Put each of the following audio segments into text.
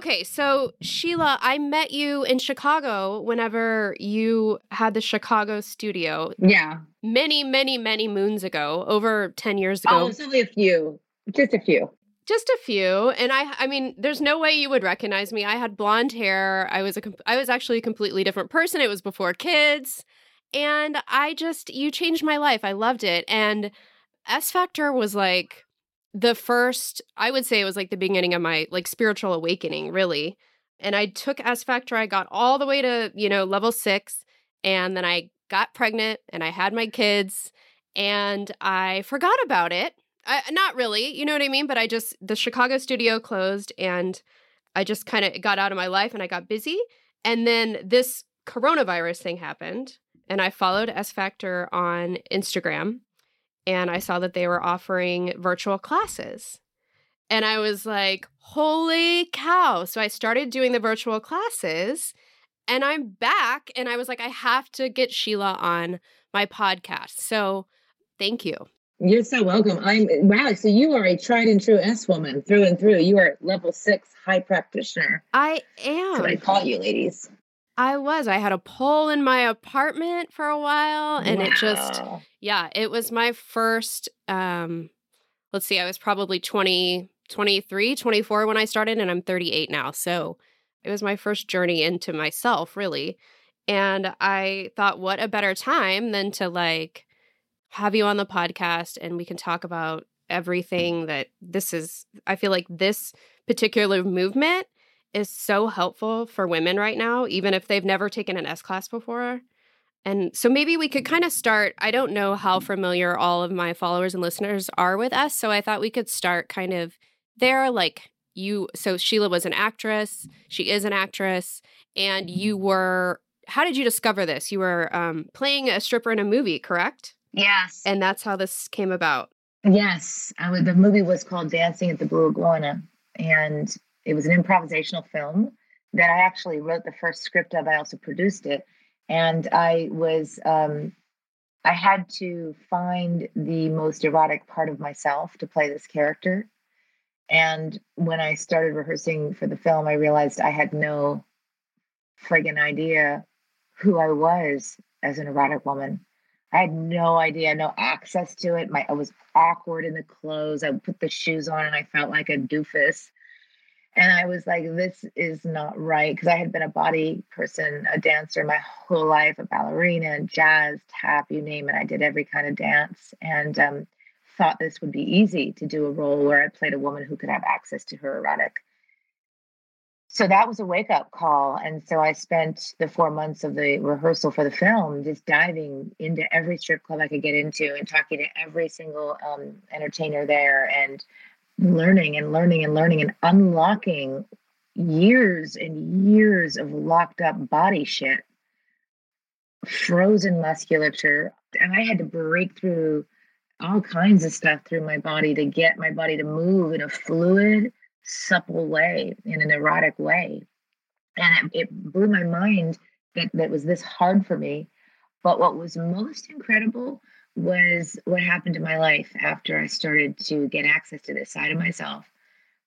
Okay, so Sheila, I met you in Chicago whenever you had the Chicago studio. Yeah. Many, many, many moons ago, over 10 years ago. Oh, it's only a few. Just a few. Just a few. And I I mean, there's no way you would recognize me. I had blonde hair. I was a I was actually a completely different person. It was before kids. And I just you changed my life. I loved it. And S Factor was like the first i would say it was like the beginning of my like spiritual awakening really and i took s factor i got all the way to you know level six and then i got pregnant and i had my kids and i forgot about it. I, not really you know what i mean but i just the chicago studio closed and i just kind of got out of my life and i got busy and then this coronavirus thing happened and i followed s factor on instagram and I saw that they were offering virtual classes. And I was like, holy cow. So I started doing the virtual classes and I'm back. And I was like, I have to get Sheila on my podcast. So thank you. You're so welcome. I'm wow. So you are a tried and true S woman through and through. You are level six high practitioner. I am. That's what I call you, ladies. I was. I had a pole in my apartment for a while and wow. it just yeah, it was my first um let's see, I was probably 20 23, 24 when I started and I'm 38 now. So it was my first journey into myself, really. And I thought what a better time than to like have you on the podcast and we can talk about everything that this is I feel like this particular movement is so helpful for women right now, even if they've never taken an S class before. And so maybe we could kind of start. I don't know how familiar all of my followers and listeners are with us. So I thought we could start kind of there. Like you, so Sheila was an actress, she is an actress, and you were, how did you discover this? You were um, playing a stripper in a movie, correct? Yes. And that's how this came about. Yes. I was, the movie was called Dancing at the Blue Iguana. And it was an improvisational film that I actually wrote the first script of. I also produced it, and I was um, I had to find the most erotic part of myself to play this character. And when I started rehearsing for the film, I realized I had no friggin' idea who I was as an erotic woman. I had no idea, no access to it. My I was awkward in the clothes. I put the shoes on and I felt like a doofus. And I was like, this is not right. Because I had been a body person, a dancer my whole life, a ballerina, jazz, tap, you name it. I did every kind of dance and um, thought this would be easy to do a role where I played a woman who could have access to her erotic. So that was a wake up call. And so I spent the four months of the rehearsal for the film just diving into every strip club I could get into and talking to every single um, entertainer there and learning and learning and learning and unlocking years and years of locked up body shit, frozen musculature. And I had to break through all kinds of stuff through my body to get my body to move in a fluid, supple way, in an erotic way. And it, it blew my mind that that was this hard for me. But what was most incredible was what happened to my life after I started to get access to this side of myself.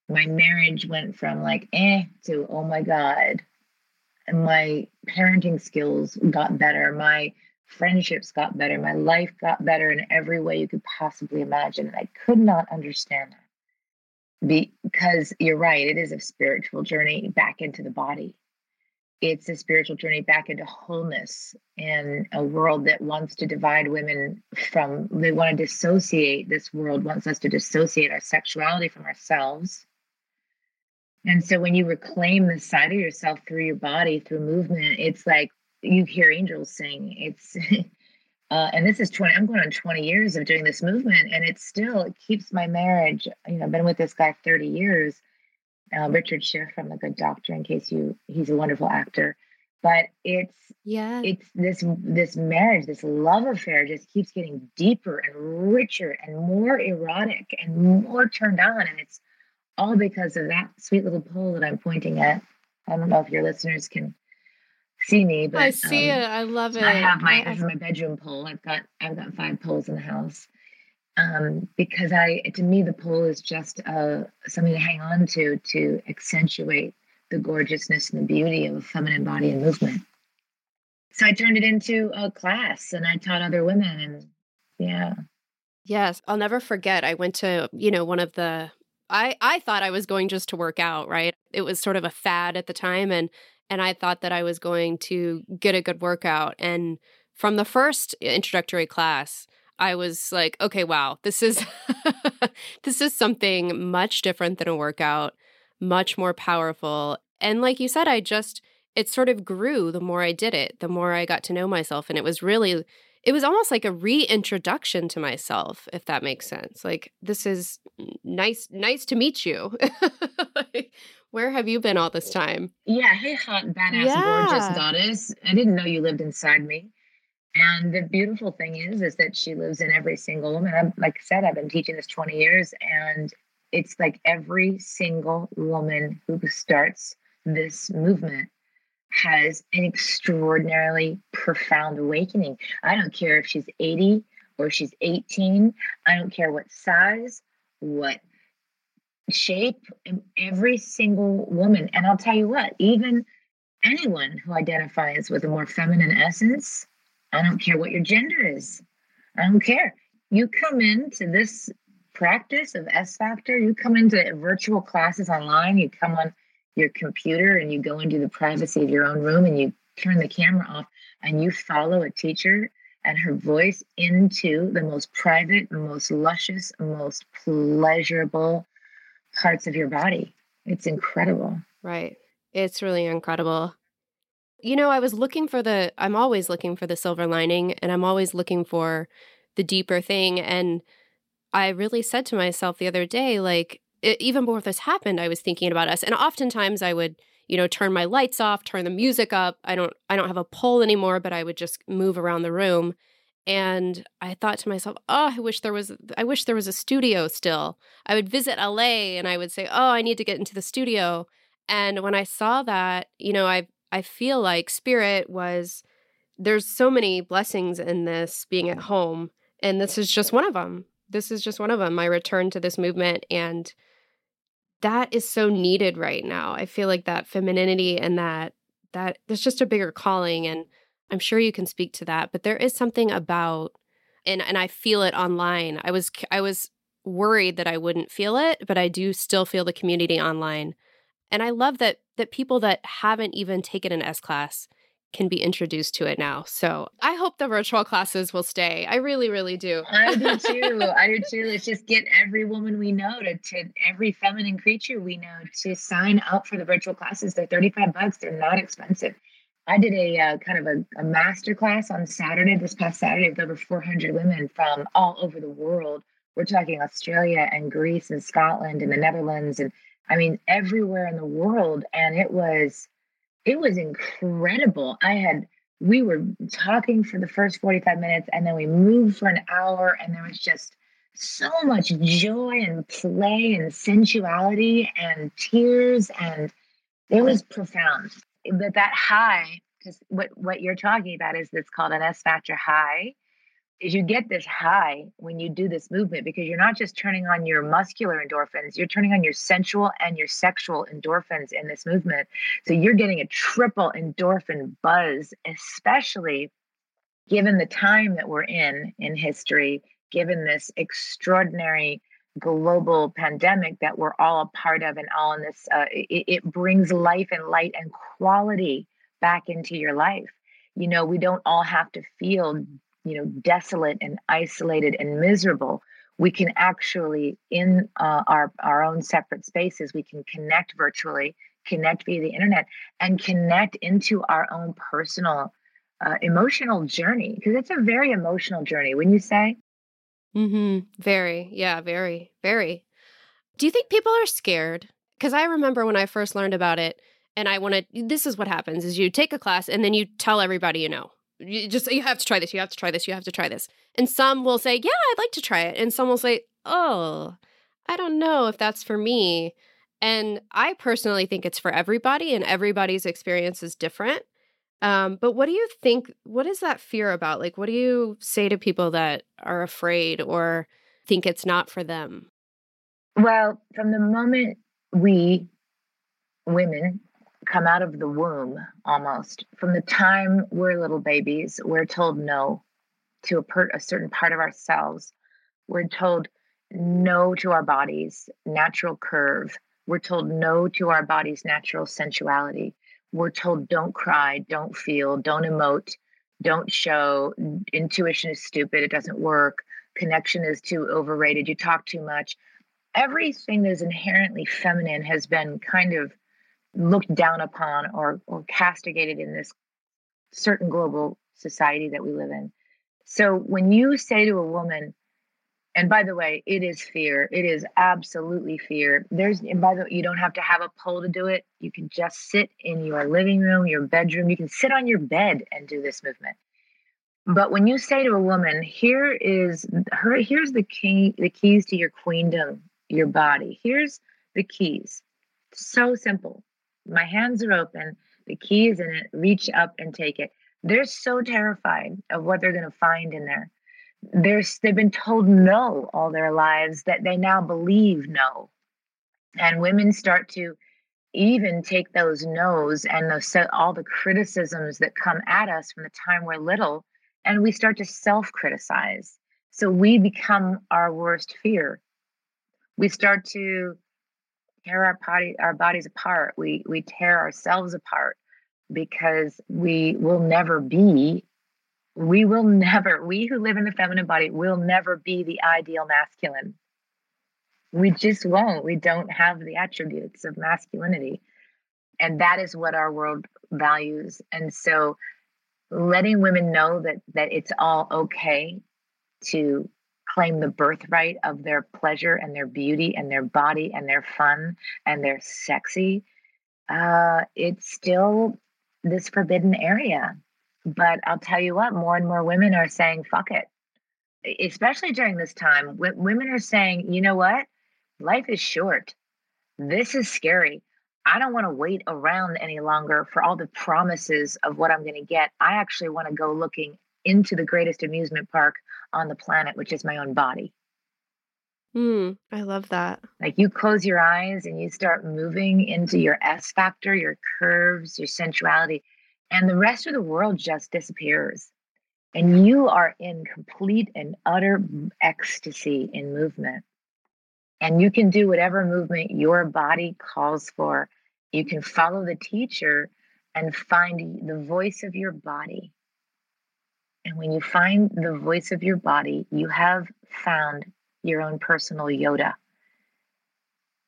My marriage went from like eh to oh my God. And my parenting skills got better. My friendships got better. My life got better in every way you could possibly imagine. And I could not understand that. Because you're right, it is a spiritual journey back into the body it's a spiritual journey back into wholeness in a world that wants to divide women from they want to dissociate this world wants us to dissociate our sexuality from ourselves. And so when you reclaim the side of yourself through your body through movement it's like you hear angels sing. It's uh, and this is 20 i'm going on 20 years of doing this movement and it still it keeps my marriage you know i've been with this guy 30 years uh, Richard Schiff from The Good Doctor. In case you, he's a wonderful actor. But it's yeah, it's this this marriage, this love affair, just keeps getting deeper and richer and more erotic and more turned on, and it's all because of that sweet little pole that I'm pointing at. I don't know if your listeners can see me, but I see um, it. I love it. I have my this is my bedroom pole. I've got I've got five poles in the house, um, because I, to me, the pole is just uh, something to hang on to to accentuate the gorgeousness and the beauty of a feminine body and movement. So I turned it into a class and I taught other women and yeah. Yes, I'll never forget. I went to, you know, one of the I I thought I was going just to work out, right? It was sort of a fad at the time and and I thought that I was going to get a good workout and from the first introductory class, I was like, okay, wow, this is this is something much different than a workout, much more powerful. And like you said, I just it sort of grew the more I did it, the more I got to know myself and it was really it was almost like a reintroduction to myself if that makes sense. Like this is nice nice to meet you. like, where have you been all this time? Yeah, hey hot badass yeah. gorgeous goddess. I didn't know you lived inside me. And the beautiful thing is, is that she lives in every single woman. I'm, like I said, I've been teaching this 20 years, and it's like every single woman who starts this movement has an extraordinarily profound awakening. I don't care if she's 80 or she's 18. I don't care what size, what shape, every single woman. And I'll tell you what, even anyone who identifies with a more feminine essence I don't care what your gender is. I don't care. You come into this practice of S Factor, you come into virtual classes online, you come on your computer and you go into the privacy of your own room and you turn the camera off and you follow a teacher and her voice into the most private, most luscious, most pleasurable parts of your body. It's incredible. Right. It's really incredible you know, I was looking for the, I'm always looking for the silver lining and I'm always looking for the deeper thing. And I really said to myself the other day, like, it, even before this happened, I was thinking about us. And oftentimes I would, you know, turn my lights off, turn the music up. I don't, I don't have a pole anymore, but I would just move around the room. And I thought to myself, oh, I wish there was, I wish there was a studio still. I would visit LA and I would say, oh, I need to get into the studio. And when I saw that, you know, I've I feel like spirit was there's so many blessings in this being at mm. home and this is just one of them. This is just one of them. My return to this movement and that is so needed right now. I feel like that femininity and that that there's just a bigger calling and I'm sure you can speak to that, but there is something about and and I feel it online. I was I was worried that I wouldn't feel it, but I do still feel the community online. And I love that that people that haven't even taken an S class can be introduced to it now. So I hope the virtual classes will stay. I really, really do. I do too. I do too. Let's just get every woman we know to, to every feminine creature we know to sign up for the virtual classes. They're 35 bucks. They're not expensive. I did a uh, kind of a, a master class on Saturday, this past Saturday, with over 400 women from all over the world. We're talking Australia and Greece and Scotland and the Netherlands and I mean, everywhere in the world. And it was, it was incredible. I had, we were talking for the first 45 minutes and then we moved for an hour and there was just so much joy and play and sensuality and tears. And it was profound. But that high, because what, what you're talking about is this called an S factor high is you get this high when you do this movement because you're not just turning on your muscular endorphins, you're turning on your sensual and your sexual endorphins in this movement. So you're getting a triple endorphin buzz, especially given the time that we're in in history, given this extraordinary global pandemic that we're all a part of and all in this uh, it, it brings life and light and quality back into your life you know we don't all have to feel you know desolate and isolated and miserable we can actually in uh, our our own separate spaces we can connect virtually connect via the internet and connect into our own personal uh, emotional journey because it's a very emotional journey when you say? Mm-hmm. Very. Yeah very very. Do you think people are scared? Because i remember when i first learned about it and i want to this is what happens is you take a class and then you tell everybody you know you just you have to try this you have to try this you have to try this. And some will say yeah i'd like to try it. And some will say oh i don't know if that's for me. And i personally think it's for everybody and everybody's experience is different. Um, but what do you think what is that fear about? Like what do you say to people that are afraid or think it's not for them? Well from the moment we women come out of the womb almost. From the time we're little babies, we're told no to a, per- a certain part of ourselves. We're told no to our body's natural curve. We're told no to our body's natural sensuality. We're told don't cry, don't feel, don't emote, don't show. Intuition is stupid, it doesn't work. Connection is too overrated, you talk too much. Everything that is inherently feminine has been kind of looked down upon or, or castigated in this certain global society that we live in. So when you say to a woman, and by the way, it is fear. It is absolutely fear. There's, and by the way, you don't have to have a pole to do it. You can just sit in your living room, your bedroom. You can sit on your bed and do this movement. But when you say to a woman, here is her, here's the key, the keys to your queendom, your body. Here's the keys. So simple. My hands are open. The key is in it. Reach up and take it. They're so terrified of what they're going to find in there. There's, they've been told no all their lives that they now believe no. And women start to even take those no's and those all the criticisms that come at us from the time we're little, and we start to self criticize. So we become our worst fear. We start to tear our body our bodies apart. We we tear ourselves apart because we will never be we will never we who live in the feminine body will never be the ideal masculine. We just won't. We don't have the attributes of masculinity. And that is what our world values. And so letting women know that that it's all okay to claim the birthright of their pleasure and their beauty and their body and their fun and their sexy, uh, it's still this forbidden area. But I'll tell you what, more and more women are saying, fuck it. Especially during this time, women are saying, you know what? Life is short. This is scary. I don't want to wait around any longer for all the promises of what I'm going to get. I actually want to go looking into the greatest amusement park on the planet, which is my own body. Mm, I love that. Like you close your eyes and you start moving into your S factor, your curves, your sensuality, and the rest of the world just disappears. And you are in complete and utter ecstasy in movement. And you can do whatever movement your body calls for. You can follow the teacher and find the voice of your body and when you find the voice of your body, you have found your own personal Yoda.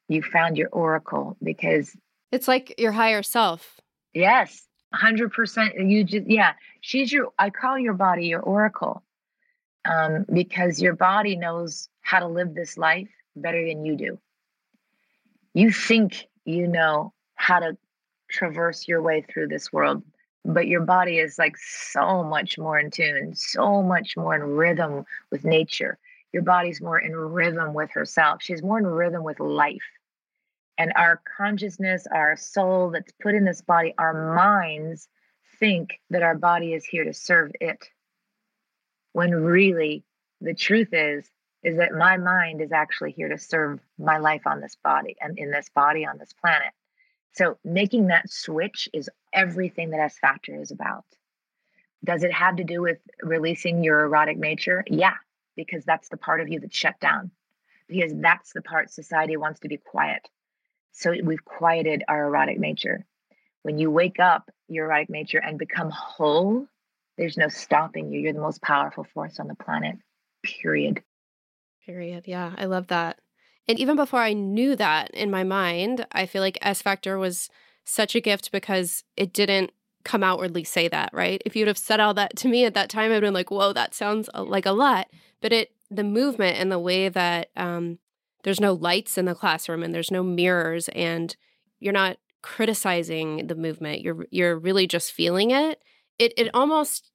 You found your oracle because it's like your higher self. Yes, 100%. You just, yeah, she's your, I call your body your oracle um, because your body knows how to live this life better than you do. You think you know how to traverse your way through this world but your body is like so much more in tune, so much more in rhythm with nature. Your body's more in rhythm with herself. She's more in rhythm with life. And our consciousness, our soul that's put in this body, our minds think that our body is here to serve it. When really the truth is, is that my mind is actually here to serve my life on this body and in this body on this planet. So making that switch is everything that S Factor is about. Does it have to do with releasing your erotic nature? Yeah, because that's the part of you that's shut down, because that's the part society wants to be quiet. So we've quieted our erotic nature. When you wake up your erotic nature and become whole, there's no stopping you. You're the most powerful force on the planet, period. Period. Yeah, I love that. And even before I knew that in my mind, I feel like S Factor was such a gift because it didn't come outwardly say that, right? If you'd have said all that to me at that time, I'd been like, whoa, that sounds like a lot. But it, the movement and the way that um, there's no lights in the classroom and there's no mirrors and you're not criticizing the movement, you're, you're really just feeling it. It, it almost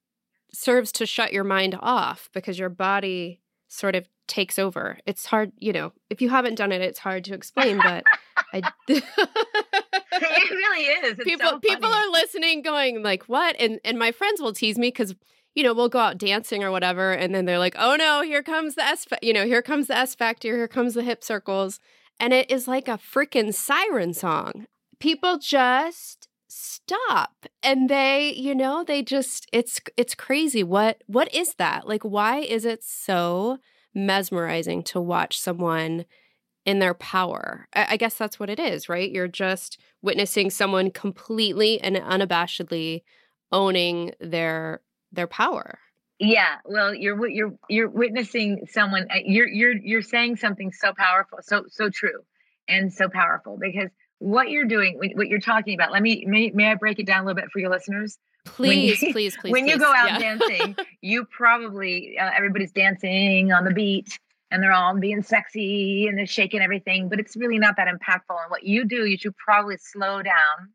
serves to shut your mind off because your body sort of takes over. It's hard, you know, if you haven't done it, it's hard to explain, but I It really is. It's people so people are listening going like, "What?" And and my friends will tease me cuz you know, we'll go out dancing or whatever and then they're like, "Oh no, here comes the S, you know, here comes the S factor, here comes the hip circles." And it is like a freaking siren song. People just stop and they you know they just it's it's crazy what what is that like why is it so mesmerizing to watch someone in their power. I, guess that's what it is right? You're just witnessing someone completely and unabashedly owning their their power. Yeah well you're you're you're witnessing someone uh, you're you're you're saying something so powerful so so true and so powerful because what you're doing, what you're talking about. Let me may, may I break it down a little bit for your listeners? Please, you, please, please. When please. you go out yeah. dancing, you probably uh, everybody's dancing on the beat and they're all being sexy and they're shaking everything, but it's really not that impactful. And what you do, you should probably slow down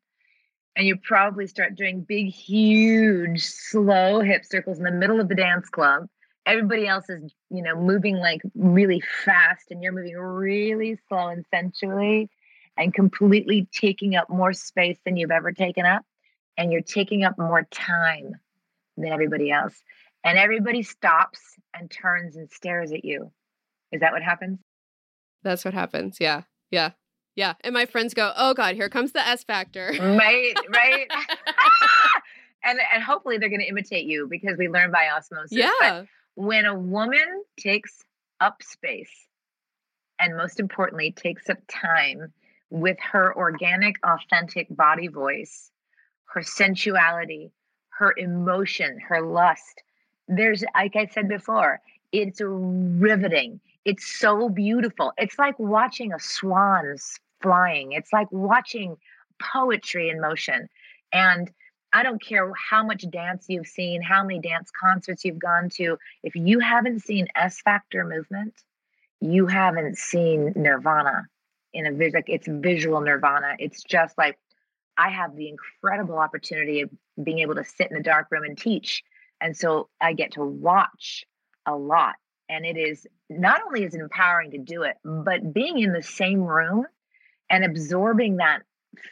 and you probably start doing big, huge, slow hip circles in the middle of the dance club. Everybody else is, you know, moving like really fast and you're moving really slow and sensually and completely taking up more space than you've ever taken up. And you're taking up more time than everybody else. And everybody stops and turns and stares at you. Is that what happens? That's what happens. Yeah. Yeah. Yeah. And my friends go, oh God, here comes the S factor. Right. Right. and, and hopefully they're going to imitate you because we learn by osmosis. Yeah. But when a woman takes up space and most importantly, takes up time with her organic, authentic body voice, her sensuality, her emotion, her lust. There's, like I said before, it's riveting. It's so beautiful. It's like watching a swan flying, it's like watching poetry in motion. And I don't care how much dance you've seen, how many dance concerts you've gone to. If you haven't seen S Factor movement, you haven't seen Nirvana in a visual, like it's visual nirvana. It's just like I have the incredible opportunity of being able to sit in a dark room and teach. And so I get to watch a lot. And it is not only is it empowering to do it, but being in the same room and absorbing that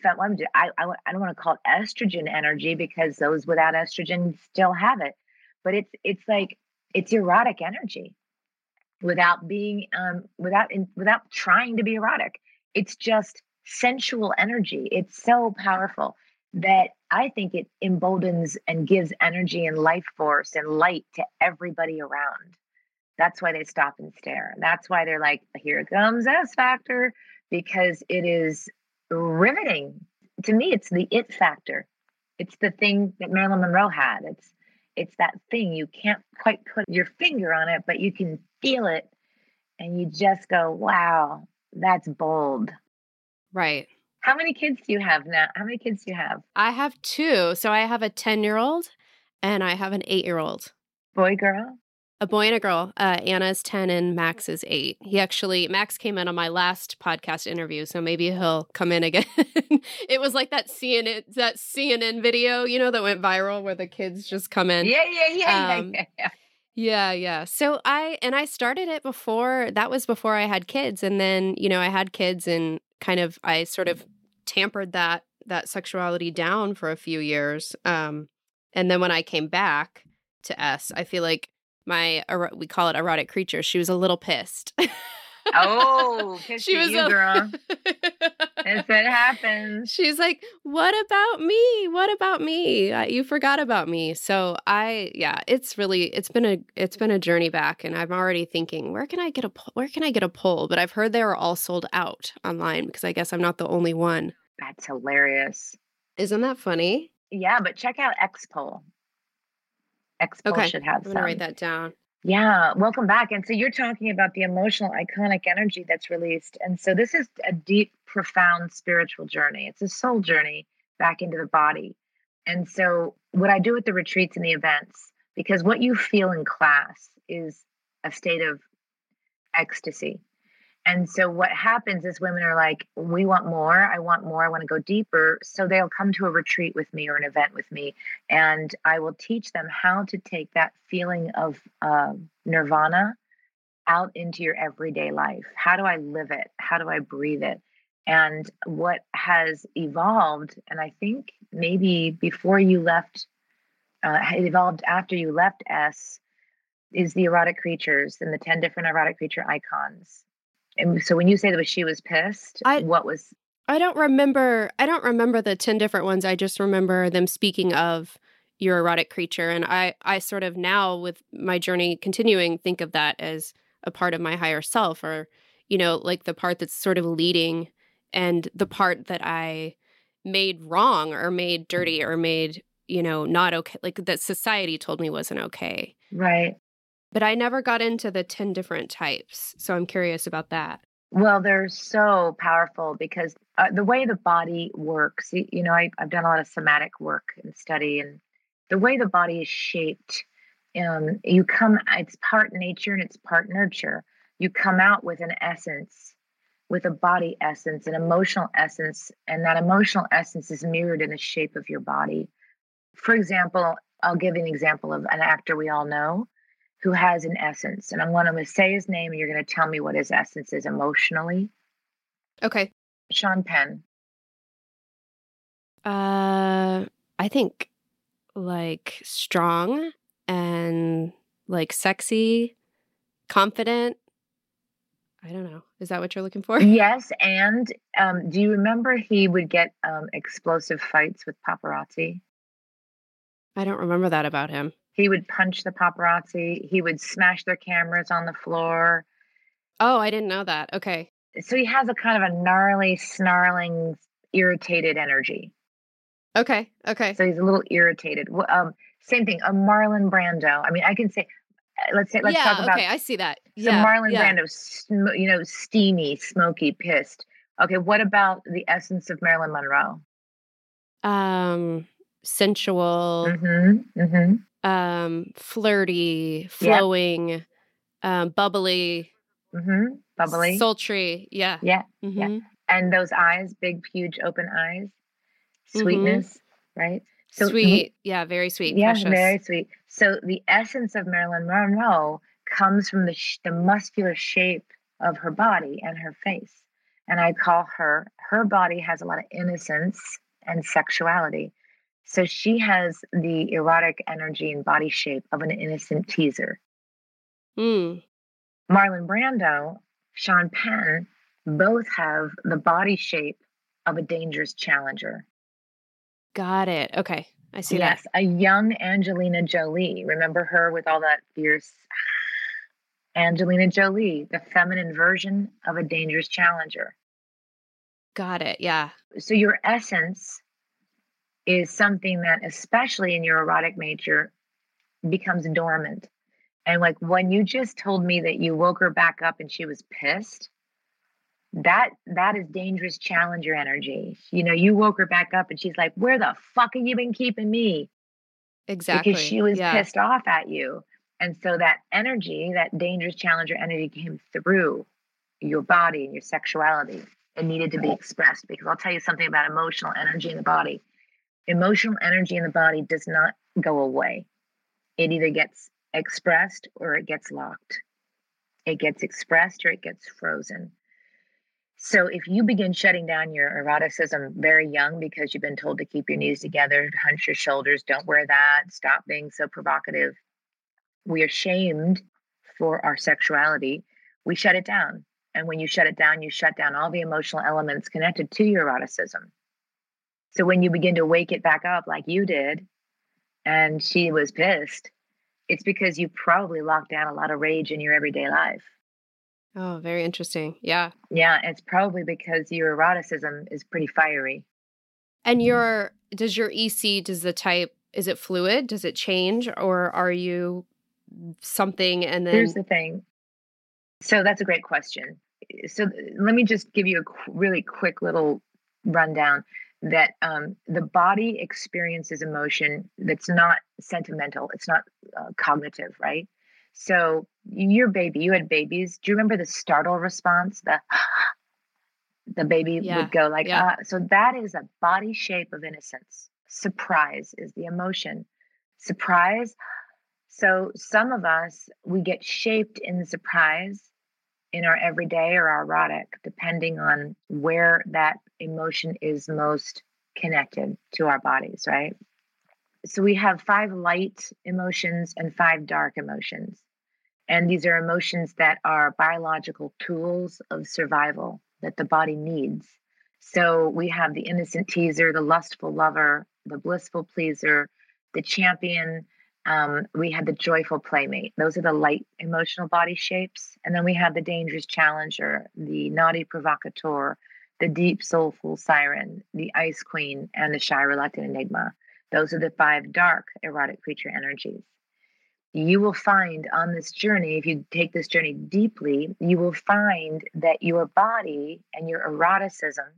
I, I, I don't want to call it estrogen energy because those without estrogen still have it, but it's it's like it's erotic energy without being um without in, without trying to be erotic it's just sensual energy. It's so powerful that I think it emboldens and gives energy and life force and light to everybody around. That's why they stop and stare. That's why they're like, here comes S Factor, because it is riveting. To me, it's the it factor. It's the thing that Marilyn Monroe had. It's it's that thing you can't quite put your finger on it, but you can feel it and you just go, wow, that's bold. Right. How many kids do you have now? How many kids do you have? I have two. So I have a 10 year old and I have an eight year old. Boy, girl? A boy and a girl. Uh, Anna's 10 and Max is eight. He actually, Max came in on my last podcast interview, so maybe he'll come in again. it was like that CNN, that CNN video, you know, that went viral where the kids just come in. Yeah, yeah, yeah, um, yeah, yeah. Yeah, yeah. Yeah. So I and I started it before that was before I had kids and then, you know, I had kids and kind of I sort of tampered that that sexuality down for a few years. Um and then when I came back to S, I feel like my we call it erotic creature, she was a little pissed. Oh, she was you, a- girl. if it happens, she's like, "What about me? What about me? You forgot about me." So I, yeah, it's really it's been a it's been a journey back, and I'm already thinking, where can I get a where can I get a pole? But I've heard they are all sold out online because I guess I'm not the only one. That's hilarious. Isn't that funny? Yeah, but check out X-Pole. X-Pole okay. should have I'm gonna write that down. Yeah, welcome back. And so you're talking about the emotional, iconic energy that's released. And so this is a deep, profound spiritual journey. It's a soul journey back into the body. And so, what I do at the retreats and the events, because what you feel in class is a state of ecstasy. And so what happens is women are like, we want more. I want more. I want to go deeper. So they'll come to a retreat with me or an event with me, and I will teach them how to take that feeling of uh, nirvana out into your everyday life. How do I live it? How do I breathe it? And what has evolved, and I think maybe before you left, uh, it evolved after you left S, is the erotic creatures and the 10 different erotic creature icons and so when you say that she was pissed, I, what was I don't remember I don't remember the 10 different ones. I just remember them speaking of your erotic creature and I I sort of now with my journey continuing think of that as a part of my higher self or you know like the part that's sort of leading and the part that I made wrong or made dirty or made you know not okay like that society told me wasn't okay. Right. But I never got into the 10 different types. So I'm curious about that. Well, they're so powerful because uh, the way the body works, you, know, I, I've done a lot of somatic work and study, and the way the body is shaped, um, you come, it's part nature and it's part nurture. You come out with an essence, with a body essence, an emotional essence, and that emotional essence is mirrored in the shape of your body. For example, I'll give an example of an actor we all know who has an essence. And I'm going to say his name and you're going to tell me what his essence is emotionally. Okay. Sean Penn. Uh I think like strong and like sexy, confident. I don't know. Is that what you're looking for? Yes, and um, do you remember he would get um, explosive fights with paparazzi? I don't remember that about him. He would punch the paparazzi. He would smash their cameras on the floor. Oh, I didn't know that. Okay. So he has a kind of a gnarly, snarling, irritated energy. Okay. Okay. So he's a little irritated. Um, same thing. A Marlon Brando. I mean, I can say, uh, let's say, let's yeah, talk about. Okay, I see that. So yeah, Marlon yeah. Brando, sm- you know, steamy, smoky, pissed. Okay, what about the essence of Marilyn Monroe? Um, sensual. Mm-hmm. Mm-hmm um, flirty, flowing, yep. um, bubbly, mm-hmm. bubbly, sultry. Yeah. Yeah. Mm-hmm. Yeah. And those eyes, big, huge, open eyes, Mm-hmm. sweetness, right? So sweet. Yeah. Very sweet. Yeah. Precious. Very sweet. So the essence of Marilyn Monroe comes from the, sh- the muscular shape of her body and her face. And I call her, her body has a lot of innocence and sexuality. So she has the erotic energy and body shape of an innocent teaser. Mm. Marlon Brando, Sean Penn, both have the body shape of a dangerous challenger. Got it. Okay. I see yes, that. a young Angelina Jolie. Remember her with all that fierce Angelina Jolie, the feminine version of a dangerous challenger. Got it. Yeah. So your essence is something that, especially in your erotic nature, becomes dormant. And like when you just told me that you woke her back up and she was pissed, that that is dangerous challenger energy. You know, you woke her back up and she's like, "Where the fuck have you been keeping me?" Exactly. Because she was yeah. pissed off at you. And so that energy, that dangerous challenger energy came through your body and your sexuality. It needed to be expressed because I'll tell you something about emotional energy in the body emotional energy in the body does not go away. It either gets expressed or it gets locked. It gets expressed or it gets frozen. So if you begin shutting down your eroticism very young because you've been told to keep your knees together, hunch your shoulders, don't wear that, stop being so provocative, we are shamed for our sexuality. We shut it down. And when you shut it down, you shut down all the emotional elements connected to your eroticism. So when you begin to wake it back up like you did, and she was pissed, it's because you probably locked down a lot of rage in your everyday life. Oh, very interesting. Yeah. Yeah, it's probably because your eroticism is pretty fiery. And your does your EC does the type is it fluid? Does it change or are you something and then Here's the thing. So that's a great question. So let me just give you a qu- really quick little rundown that um, the body experiences emotion that's not sentimental, it's not uh, cognitive, right? So your baby, you had babies. Do you remember the startle response? The the baby Yeah, would go like, yeah. uh, so that is a body shape of innocence. Surprise is the emotion. Surprise. So some of us, we get shaped in surprise in our everyday or our erotic, depending on where that emotion is most connected to our bodies, right? So we have five light emotions and five dark emotions. And these are emotions that are biological tools of survival that the body needs. So we have the innocent teaser, the lustful lover, the blissful pleaser, the champion. Um, we had the joyful playmate. Those are the light emotional body shapes. And then we have the dangerous challenger, the naughty provocateur, the deep soulful siren, the ice queen, and the shy reluctant enigma. Those are the five dark erotic creature energies. You will find on this journey, if you take this journey deeply, you will find that your body and your eroticism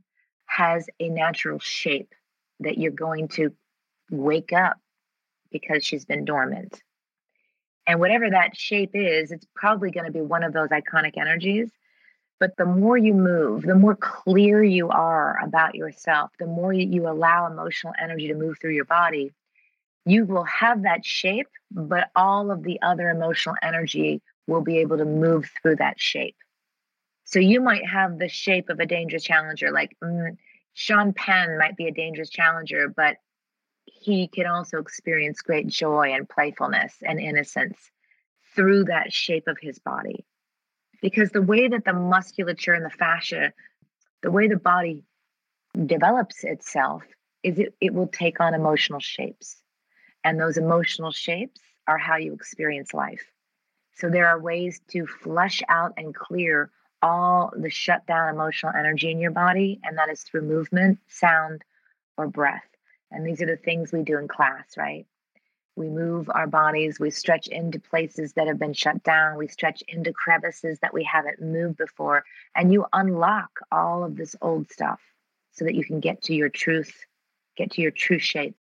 has a natural shape that you're going to wake up because she's been dormant. And whatever that shape is, it's probably going to be one of those iconic energies. But the more you move, the more clear you are about yourself, the more you allow emotional energy to move through your body, you will have that shape, but all of the other emotional energy will be able to move through that shape. So you might have the shape of a dangerous challenger, like mm, Sean Penn might be a dangerous challenger, but he can also experience great joy and playfulness and innocence through that shape of his body. Because the way that the musculature and the fascia, the way the body develops itself, is it, it will take on emotional shapes. And those emotional shapes are how you experience life. So there are ways to flush out and clear all the shut down emotional energy in your body, and that is through movement, sound, or breath. And these are the things we do in class, right? We move our bodies, we stretch into places that have been shut down, we stretch into crevices that we haven't moved before, and you unlock all of this old stuff so that you can get to your truth, get to your true shape.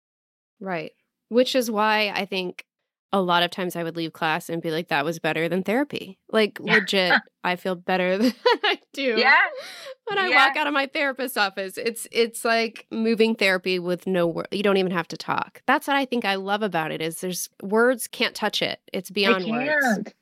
Right. Which is why I think a lot of times I would leave class and be like, that was better than therapy. Like, legit, I feel better than I do. Yeah. When I Yeah. walk out of my therapist's office, it's it's like moving therapy with no word. You don't even have to talk. That's what I think I love about it. Is there's words can't touch it. It's beyond words.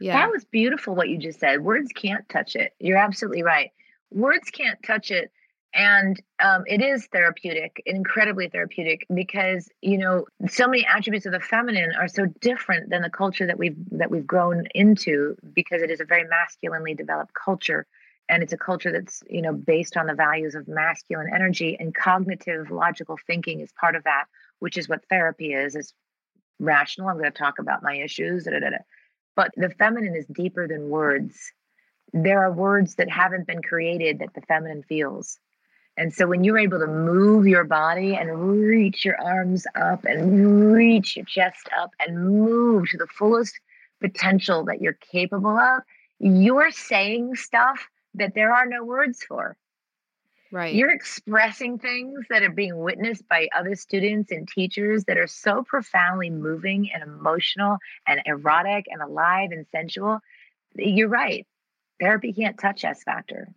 Yeah. That was beautiful what you just said. Words can't touch it. You're absolutely right. Words can't touch it. And um, it is therapeutic, incredibly therapeutic, because you know so many attributes of the feminine are so different than the culture that we've that we've grown into, because it is a very masculinely developed culture, and it's a culture that's you know based on the values of masculine energy and cognitive logical thinking is part of that, which is what therapy is. Is rational. I'm going to talk about my issues. Da, da, da. But the feminine is deeper than words. There are words that haven't been created that the feminine feels. And so when you're able to move your body and reach your arms up and reach your chest up and move to the fullest potential that you're capable of, you're saying stuff that there are no words for. right. You're expressing things that are being witnessed by other students and teachers that are so profoundly moving and emotional and erotic and alive and sensual. You're right. Therapy can't touch S Factor.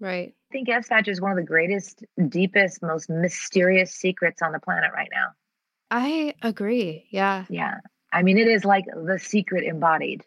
right. I think Factor is one of the greatest, deepest, most mysterious secrets on the planet right now. I agree. Yeah. Yeah. I mean, it is like the secret embodied.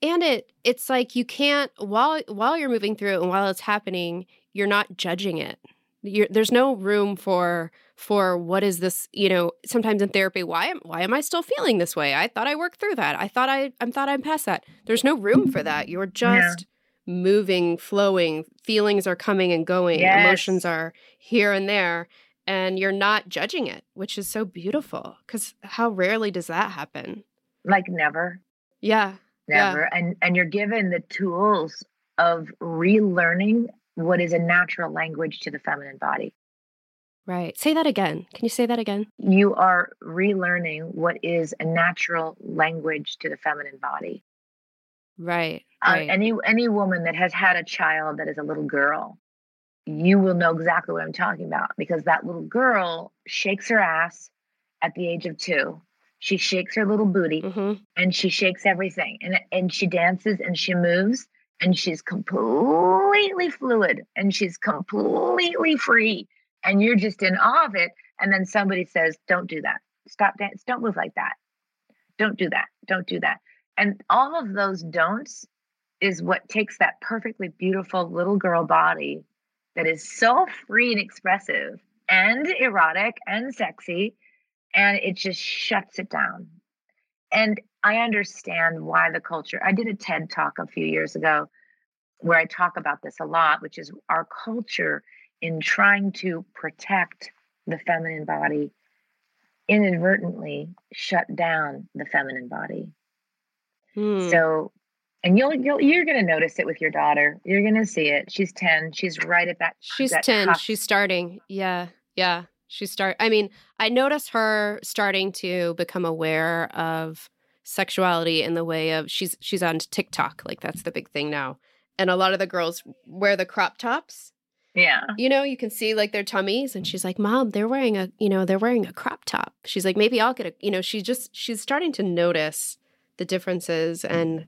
and it it's like you can't while while you're moving through it and while it's happening you're not judging it you're, there's no room for for what is this you know sometimes in therapy why am why am i still feeling this way i thought i worked through that i thought i i thought i'm past that there's no room for that you're just moving flowing feelings are coming and going Yes. emotions are here and there and you're not judging it which is so beautiful because how rarely does that happen Like never, yeah Yeah. never. And and you're given the tools of relearning what is a natural language to the feminine body. Right. Say that again. Can you say that again? You are relearning what is a natural language to the feminine body. Right. Uh, Right. any any woman that has had a child that is a little girl, you will know exactly what I'm talking about because that little girl shakes her ass at the age of two. She shakes her little booty hmm and she shakes everything and and she dances and she moves and she's completely fluid and she's completely free and you're just in awe of it and then somebody says don't do that stop dance don't move like that don't do that don't do that and all of those don'ts is what takes that perfectly beautiful little girl body that is so free and expressive and erotic and sexy and it just shuts it down and I understand why the culture. I did a TED talk a few years ago where I talk about this a lot, which is our culture in trying to protect the feminine body inadvertently shut down the feminine body. Hmm. So, and you'll you'll you're gonna notice it with your daughter. You're gonna see it. She's ten. She's right at that. She's that ten. Cusp. She's starting. Yeah, yeah. She start. I mean, I notice her starting to become aware of sexuality in the way of she's she's on TikTok. Like that's the big thing now. And a lot of the girls wear the crop tops yeah. You know, you can see like their tummies and she's like, "Mom, they're wearing a, you know, they're wearing a crop top." She's like, "Maybe I'll get a, you know, she just she's starting to notice the differences and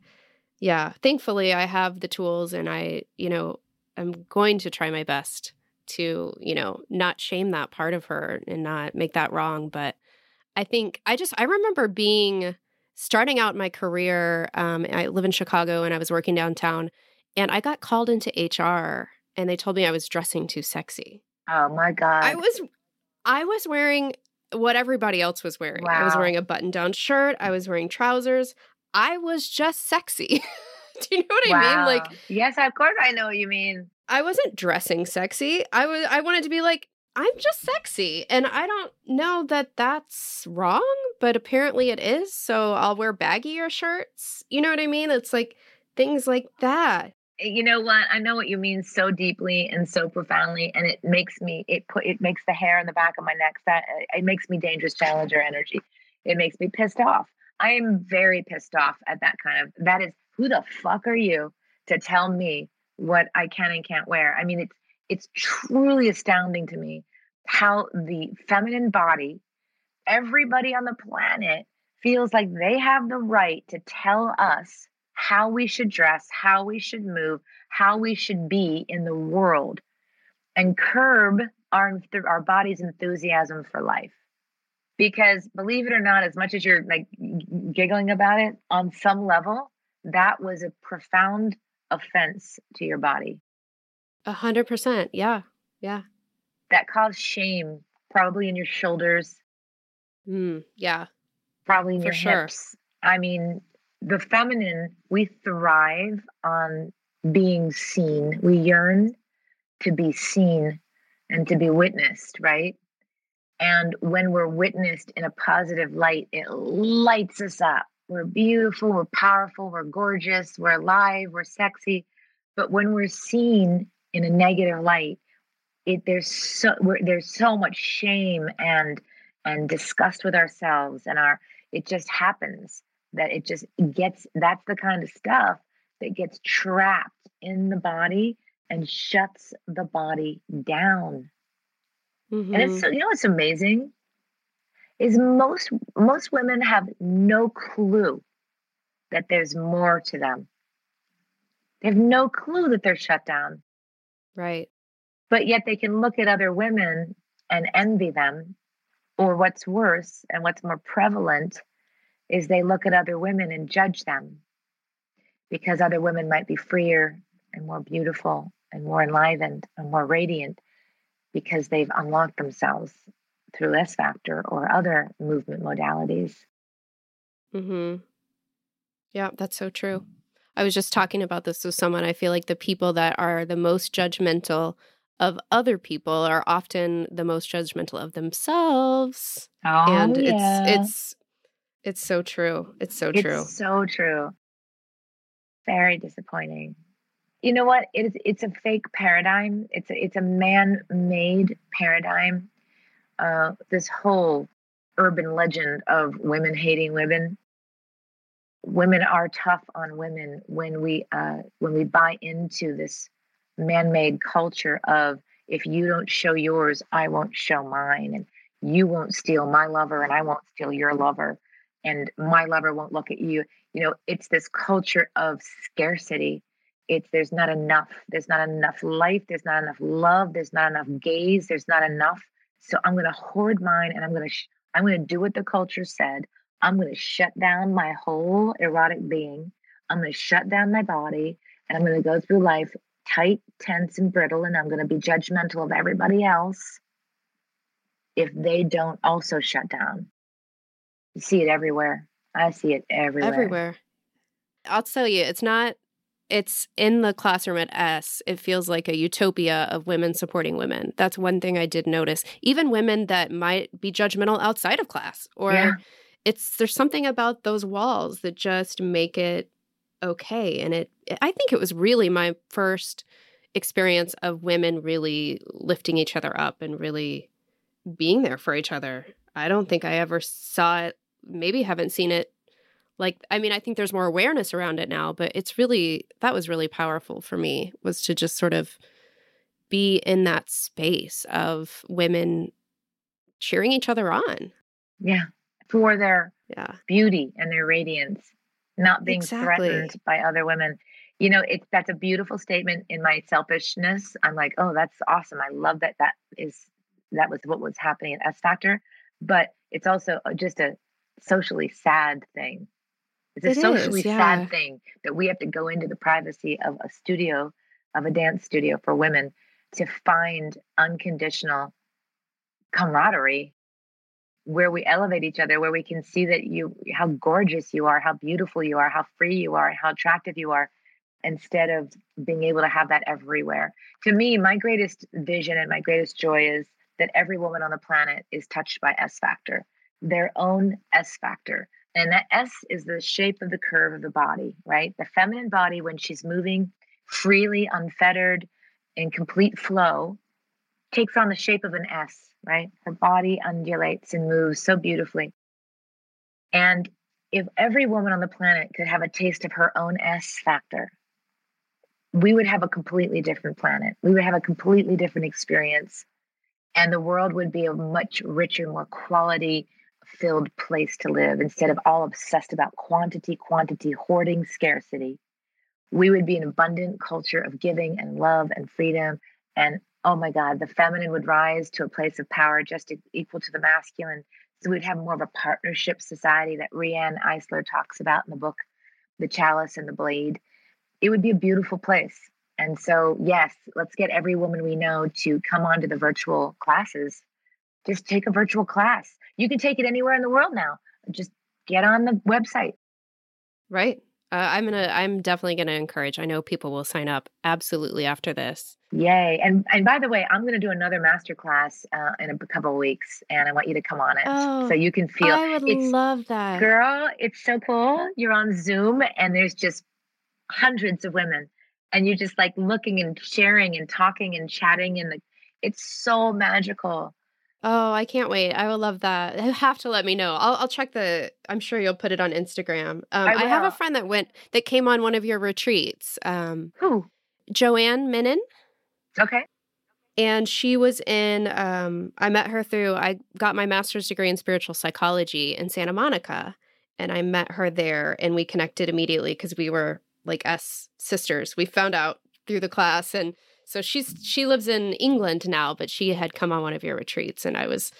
yeah, thankfully I have the tools and I, you know, I'm going to try my best to, you know, not shame that part of her and not make that wrong, but I think I just I remember being starting out my career um, I live in Chicago and I was working downtown and I got called into HR and they told me I was dressing too sexy. Oh my god. I was I was wearing what everybody else was wearing. Wow. I was wearing a button-down shirt, I was wearing trousers. I was just sexy. Do you know what wow. I mean? Like Yes, of course I know what you mean. I wasn't dressing sexy. I was I wanted to be like I'm just sexy. And I don't know that that's wrong, but apparently it is. So I'll wear baggier shirts. You know what I mean? It's like things like that you know what? I know what you mean so deeply and so profoundly and it makes me it put it makes the hair on the back of my neck that it makes me dangerous challenger energy. It makes me pissed off. I am very pissed off at that kind of that is who the fuck are you to tell me what i can and can't wear? I mean it's it's truly astounding to me how the feminine body everybody on the planet feels like they have the right to tell us how we should dress, how we should move, how we should be in the world, and curb our, our body's enthusiasm for life. Because believe it or not, as much as you're like giggling about it, on some level, that was a profound offense to your body. A hundred percent. Yeah. Yeah. That caused shame, probably in your shoulders. Mm, yeah. Probably in For your sure. hips. I mean, the feminine, we thrive on being seen. We yearn to be seen and to be witnessed, right? And when we're witnessed in a positive light, it lights us up. We're beautiful, we're powerful, we're gorgeous, we're alive, we're sexy. But when we're seen in a negative light, it there's so there's so much shame and and disgust with ourselves and our it just happens that it just gets that's the kind of stuff that gets trapped in the body and shuts the body down. Mm-hmm. And it's mm-hmm. you know what's amazing is most most women have no clue that there's more to them. They have no clue that they're shut down. Right. But yet they can look at other women and envy them, or what's worse and what's more prevalent is they look at other women and judge them because other women might be freer and more beautiful and more enlivened and more radiant because they've unlocked themselves through S Factor or other movement modalities. Mhm. Yeah, that's so true. I was just talking about this with someone. I feel like the people that are the most judgmental of other people are often the most judgmental of themselves. Oh, and yeah. it's it's it's so true. It's so true. It's so true. Very disappointing. You know what? It's it's a fake paradigm. It's a, it's a man-made paradigm. Uh, this whole urban legend of women hating women. Women are tough on women when we uh, when we buy into this man-made culture of if you don't show yours, I won't show mine, and you won't steal my lover, and I won't steal your lover and my lover won't look at you. You know it's this culture of scarcity. It's there's not enough there's not enough life there's not enough love there's not enough gaze there's not enough. So i'm going to hoard mine and i'm going to sh- i'm going to do what the culture said. I'm going to shut down my whole erotic being. I'm going to shut down my body and i'm going to go through life tight tense and brittle and i'm going to be judgmental of everybody else if they don't also shut down you see it everywhere. I see it everywhere. Everywhere. I'll tell you, it's not it's in the classroom at S, it feels like a utopia of women supporting women. That's one thing I did notice. Even women that might be judgmental outside of class, or yeah. it's there's something about those walls that just make it okay. And it, I think it was really my first experience of women really lifting each other up and really being there for each other. I don't think I ever saw it, maybe haven't seen it. Like i mean i think there's more awareness around it now but it's really that was really powerful for me was to just sort of be in that space of women cheering each other on. Yeah for their yeah. beauty and their radiance not being exactly. threatened by other women. You know it's that's a beautiful statement in my selfishness. I'm like oh that's awesome. I love that that is that was what was happening at s factor. But it's also uh, just a socially sad thing it's a it socially is, yeah. sad thing that we have to go into the privacy of a studio, of a dance studio for women to find unconditional camaraderie where we elevate each other, where we can see that you, how gorgeous you are, how beautiful you are, how free you are, how attractive you are, instead of being able to have that everywhere. To me, my greatest vision and my greatest joy is that every woman on the planet is touched by S Factor, their own S Factor. And that S is the shape of the curve of the body, right? The feminine body, when she's moving freely, unfettered, in complete flow, takes on the shape of an S, right? Her body undulates and moves so beautifully. And if every woman on the planet could have a taste of her own S factor, we would have a completely different planet. We would have a completely different experience. And the world would be a much richer, more quality, filled place to live instead of all obsessed about quantity, quantity, hoarding, scarcity. We would be an abundant culture of giving and love and freedom. And oh my God, the feminine would rise to a place of power just equal to the masculine. So we'd have more of a partnership society that Riane Eisler talks about in the book, The Chalice and the Blade. It would be a beautiful place. And so, yes, let's get every woman we know to come onto the virtual classes. Just take a virtual class you can take it anywhere in the world now. Just get on the website. Right. Uh, I'm gonna. I'm definitely gonna encourage. I know people will sign up absolutely after this. Yay! And and by the way, I'm gonna do another master class uh, in a couple of weeks, and I want you to come on it oh, so you can feel. I would love that, girl. It's so cool. You're on Zoom, and there's just hundreds of women, and you're just like looking and sharing and talking and chatting, and the, it's so magical. Oh, I can't wait. I will love that. You have to let me know. I'll, I'll check the, I'm sure you'll put it on Instagram. Um, I, I, have a friend that went, that came on one of your retreats. Um, Who? Joanne Minin. Okay. And she was in, um, I met her through, I got my master's degree in spiritual psychology in Santa Monica. And I met her there and we connected immediately because we were like us sisters. We found out through the class and so she's she lives in England now, but she had come on one of your retreats, and I was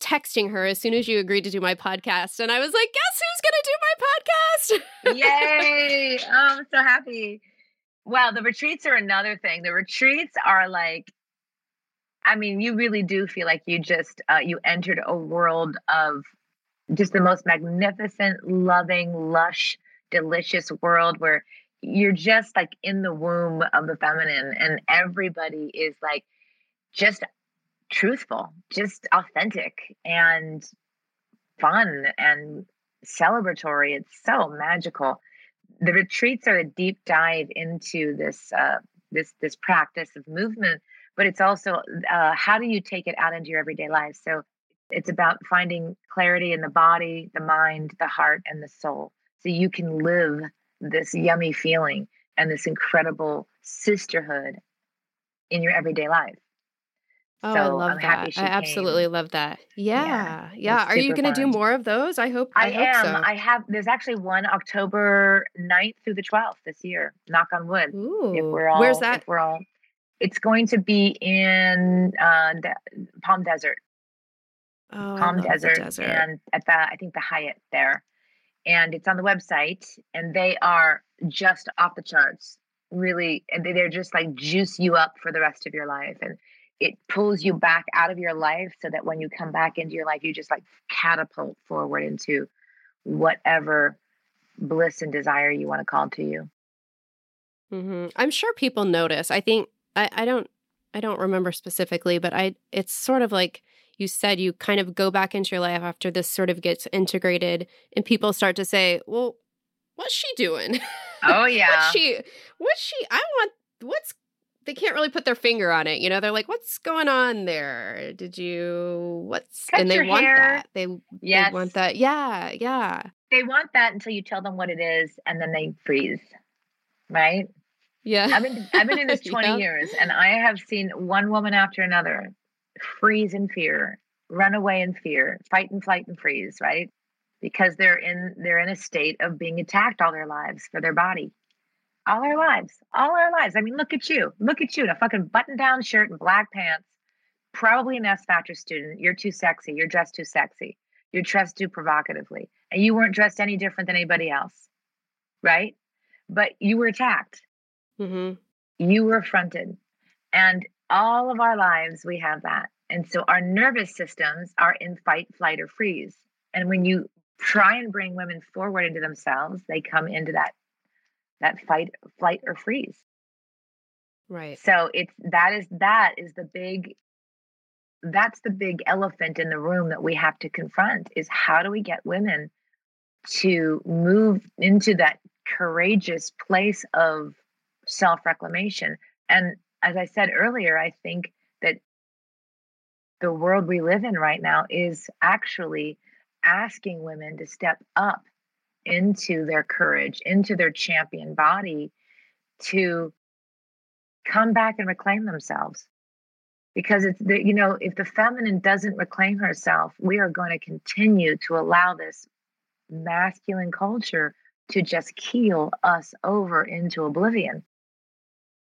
texting her as soon as you agreed to do my podcast, and I was like, "Guess who's going to do my podcast?" Yay! oh, I'm so happy. Well, the retreats are another thing. The retreats are like, I mean, you really do feel like you just uh, you entered a world of just the most magnificent, loving, lush, delicious world where you're just like in the womb of the feminine and everybody is like just truthful just authentic and fun and celebratory. It's so magical. The retreats are a deep dive into this uh, this this practice of movement but it's also uh, how do you take it out into your everyday life? So it's about finding clarity in the body the mind the heart and the soul so you can live this yummy feeling and this incredible sisterhood in your everyday life. Oh, so I love I'm that. I absolutely came. love that. Yeah. Yeah. yeah. Are you going to do more of those? I hope I, I am. so. I have there's actually one October 9th through the 12th this year. Knock on wood. Ooh. If we're all Where's that? If we're all It's going to be in uh, Palm Desert. Oh, Palm Desert, Desert and at the I think the Hyatt there and it's on the website and they are just off the charts really and they're just like juice you up for the rest of your life and it pulls you back out of your life so that when you come back into your life you just like catapult forward into whatever bliss and desire you want to call to you Mm-hmm. I'm sure people notice. I think I, I don't I don't remember specifically, but I it's sort of like you said you kind of go back into your life after this sort of gets integrated and people start to say, "Well, what's she doing?" Oh yeah. what's she what's she I want what's they can't really put their finger on it. You know, they're like, "What's going on there? Did you what's?" Cut and they want hair. that. They Yes. they want that. Yeah, yeah, They want that until you tell them what it is, and then they freeze. Right? yeah. I've been I've been in this 20 Yeah. years and I have seen one woman after another freeze in fear, run away in fear, fight and flight and freeze, right? Because they're in they're in a state of being attacked all their lives for their body. All our lives. All our lives. I mean, look at you. Look at you in a fucking button-down shirt and black pants. Probably an S Factor student. You're too sexy. You're dressed too sexy. You're dressed too provocatively. And you weren't dressed any different than anybody else. Right? But you were attacked Mm-hmm. you were affronted and all of our lives we have that. And so our nervous systems are in fight flight or freeze. And when you try and bring women forward into themselves they come into that that fight flight or freeze. Right. so it's that is that is the big that's the big elephant in the room that we have to confront is how do we get women to move into that courageous place of self-reclamation? And as i said earlier i think that the world we live in right now is actually asking women to step up into their courage into their champion body to come back and reclaim themselves because it's the you know if the feminine doesn't reclaim herself we are going to continue to allow this masculine culture to just keel us over into oblivion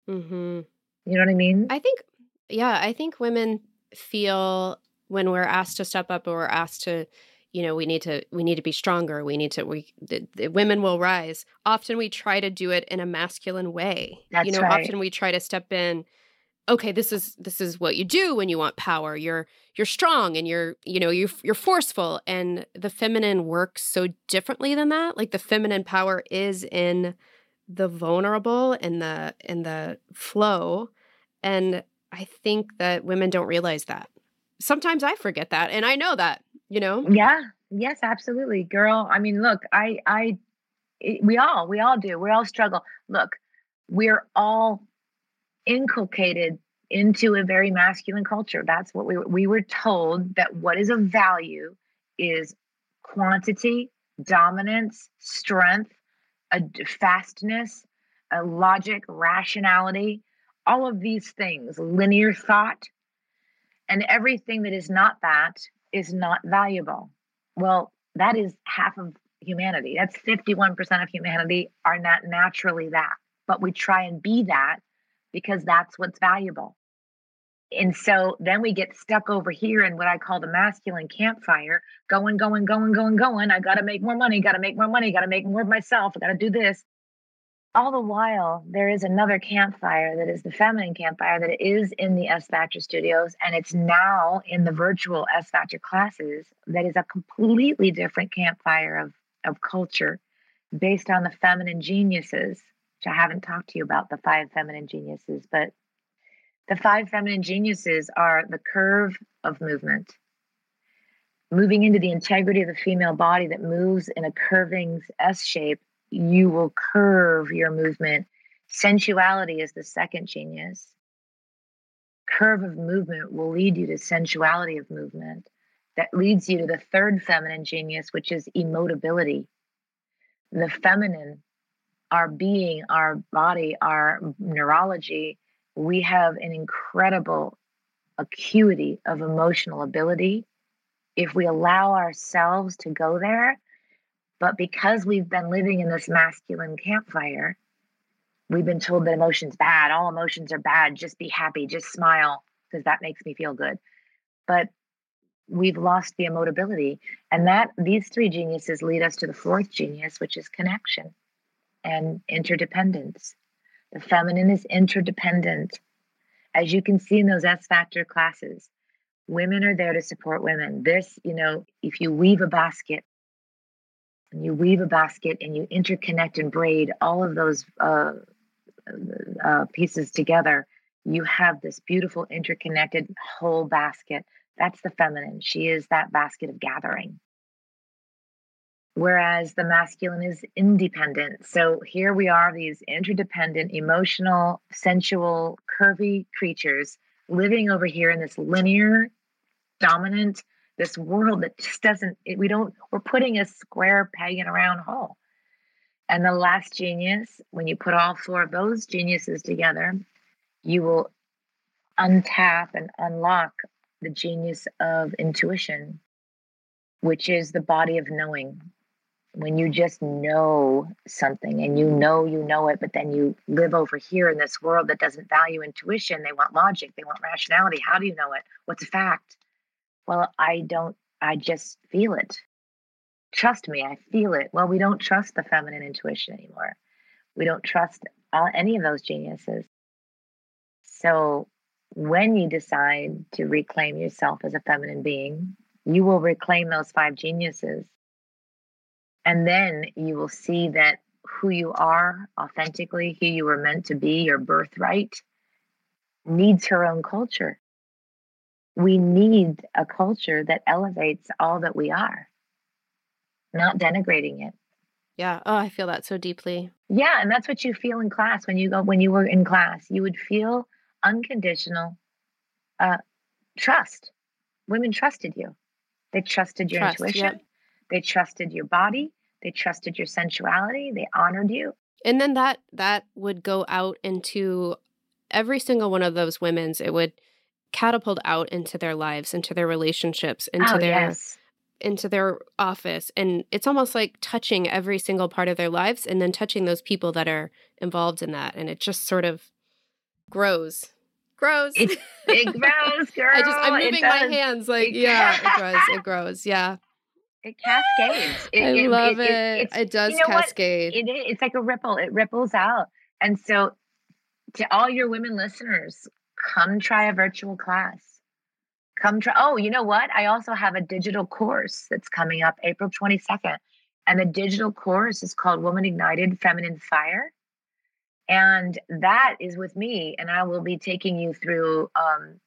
Mm-hmm. You know what i mean I think, yeah, I think women feel when we're asked to step up or we're asked to, you know, we need to, we need to be stronger. We need to, we, the, the women will rise. Often we try to do it in a masculine way. you That's know, right. often we try to step in. Okay, this is this is what you do when you want power. You're you're strong and you're you know you're you're forceful. And the feminine works so differently than that. Like the feminine power is in the vulnerable and the in the flow and i think that women don't realize that. Sometimes i forget that and i know that you know? Yeah. Yes absolutely. Girl i mean look i i we all we all do. We all struggle. Look we're all inculcated into a very masculine culture. That's what we we were told that what is of value is quantity dominance strength a fastness a logic rationality all of these things linear thought and everything that is not that is not valuable well that is half of humanity that's 51% of humanity are not naturally that but we try and be that because that's what's valuable and so then we get stuck over here in what I call the masculine campfire, going, going, going, going, going. I got to make more money, got to make more money, got to make more of myself, I got to do this. All the while, there is another campfire that is the feminine campfire that is in the S Factor studios, and it's now in the virtual S Factor classes that is a completely different campfire of, of culture based on the feminine geniuses, which I haven't talked to you about the five feminine geniuses, but the five feminine geniuses are the curve of movement, moving into the integrity of the female body that moves in a curving S shape. You will curve your movement. Sensuality is the second genius. Curve of movement will lead you to sensuality of movement. That leads you to the third feminine genius, which is emotability. The feminine, our being, our body, our neurology, we have an incredible acuity of emotional ability if we allow ourselves to go there. But because we've been living in this masculine campfire, we've been told that emotion's bad. All emotions are bad. Just be happy. Just smile because that makes me feel good. But we've lost the emotability. And that these three geniuses lead us to the fourth genius, which is connection and interdependence. The feminine is interdependent. As you can see in those S Factor classes, women are there to support women. This, you know, if you weave a basket and you weave a basket and you interconnect and braid all of those uh, uh, pieces together, you have this beautiful, interconnected whole basket. That's the feminine. She is that basket of gathering. Whereas the masculine is independent. So here we are, these interdependent, emotional, sensual, curvy creatures living over here in this linear, dominant, this world that just doesn't, we don't, we're putting a square peg in a round hole. And the last genius, when you put all four of those geniuses together, you will untap and unlock the genius of intuition, which is the body of knowing. When you just know something and you know you know it, but then you live over here in this world that doesn't value intuition, they want logic, they want rationality. How do you know it? What's a fact? Well, I don't, I just feel it trust me, I feel it. Well, we don't trust the feminine intuition anymore. We don't trust any of those geniuses. So when you decide to reclaim yourself as a feminine being, you will reclaim those five geniuses. And then you will see that who you are authentically, who you were meant to be, your birthright, needs her own culture. We need a culture that elevates all that we are not denigrating it. Yeah. Oh, I feel that so deeply. Yeah. And that's what you feel in class when you go, when you were in class, you would feel unconditional uh, trust. Women trusted you. They trusted your trust, intuition. Yep. They trusted your body. They trusted your sensuality. They honored you. And then that that would go out into every single one of those women's. It would catapult out into their lives, into their relationships, into oh, their yes. into their office and it's almost like touching every single part of their lives and then touching those people that are involved in that and it just sort of grows grows. It, it grows girl i just i'm moving my hands like it, yeah it grows it grows yeah. It cascades. It, i love it it, does you know cascade. It, it's like a ripple it ripples out. And so to all your women listeners come try a virtual class come try. Oh, you know what? I also have a digital course that's coming up April 22nd. And the digital course is called Woman Ignited Feminine Fire. And that is with me. And I will be taking you through um,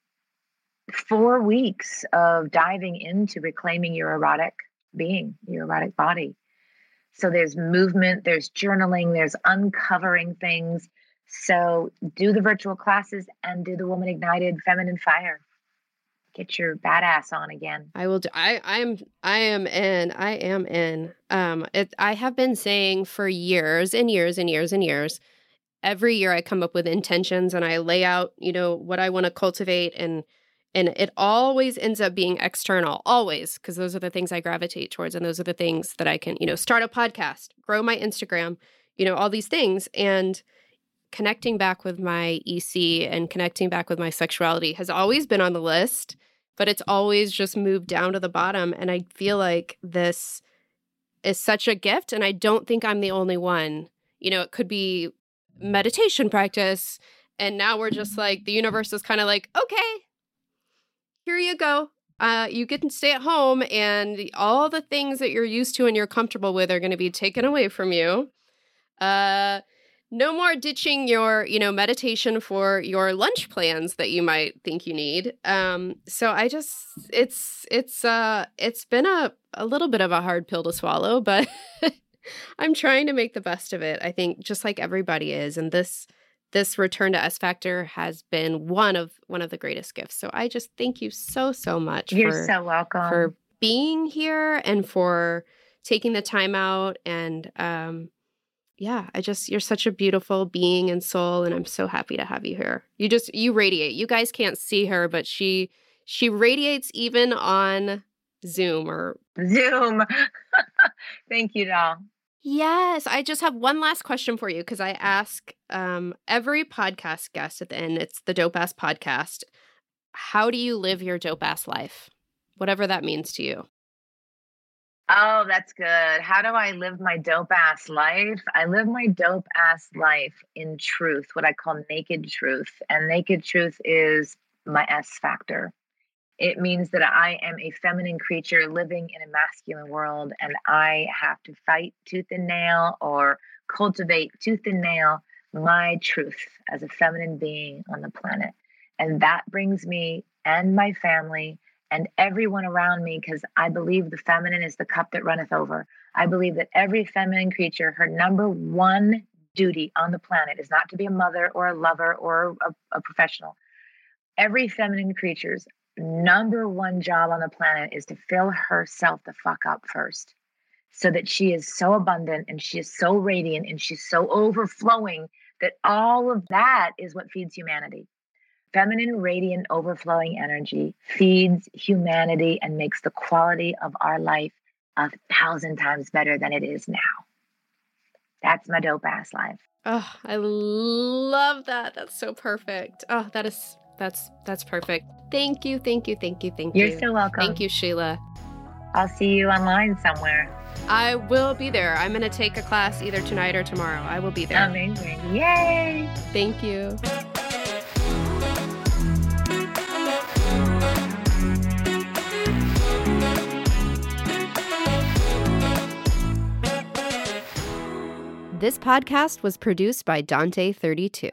four weeks of diving into reclaiming your erotic being, your erotic body. So there's movement, there's journaling, there's uncovering things. So do the virtual classes and do the Woman Ignited Feminine Fire get your badass on again. I will do I I'm I am in. I am in. Um it I have been saying for years and years and years and years every year I come up with intentions and I lay out, you know, what I want to cultivate and and it always ends up being external always because those are the things I gravitate towards and those are the things that I can, you know, start a podcast, grow my Instagram, you know, all these things and connecting back with my EC and connecting back with my sexuality has always been on the list, but it's always just moved down to the bottom. And I feel like this is such a gift. And I don't think I'm the only one. You know, it could be meditation practice. And now we're just like, the universe is kind of like, okay, here you go. Uh, you get to stay at home, and all the things that you're used to and you're comfortable with are going to be taken away from you. Uh, no more ditching your you know meditation for your lunch plans that you might think you need. Um so i just it's it's uh it's been a a little bit of a hard pill to swallow but i'm trying to make the best of it i think just like everybody is and this this return to s factor has been one of one of the greatest gifts. So i just thank you so so much you're for, so welcome. for being here and for taking the time out and um yeah, I just you're such a beautiful being and soul and I'm so happy to have you here. You just you radiate. You guys can't see her, but she she radiates even on Zoom or Zoom. Thank you, doll. Yes, I just have one last question for you because I ask um, every podcast guest at the end. It's the Dope Ass Podcast. How do you live your dope ass life, whatever that means to you? Oh, that's good. How do I live my dope ass life? I live my dope ass life in truth, what I call naked truth. And naked truth is my S factor. It means that I am a feminine creature living in a masculine world, and I have to fight tooth and nail or cultivate tooth and nail my truth as a feminine being on the planet. And that brings me and my family and everyone around me because I believe the feminine is the cup that runneth over. I believe that every feminine creature, her number one duty on the planet is not to be a mother or a lover or a, a professional. Every feminine creature's number one job on the planet is to fill herself the fuck up first so that she is so abundant and she is so radiant and she's so overflowing that all of that is what feeds humanity. Feminine, radiant, overflowing energy feeds humanity and makes the quality of our life a thousand times better than it is now. That's my dope ass life. Oh, I love that. That's so perfect. Oh, that is that's that's perfect. Thank you, thank you, thank you, thank You're you. so welcome. Thank you, Sheila. I'll see you online somewhere. I will be there. I'm going to take a class either tonight or tomorrow. I will be there. Amazing. Yay. Thank you. This podcast was produced by Dante32.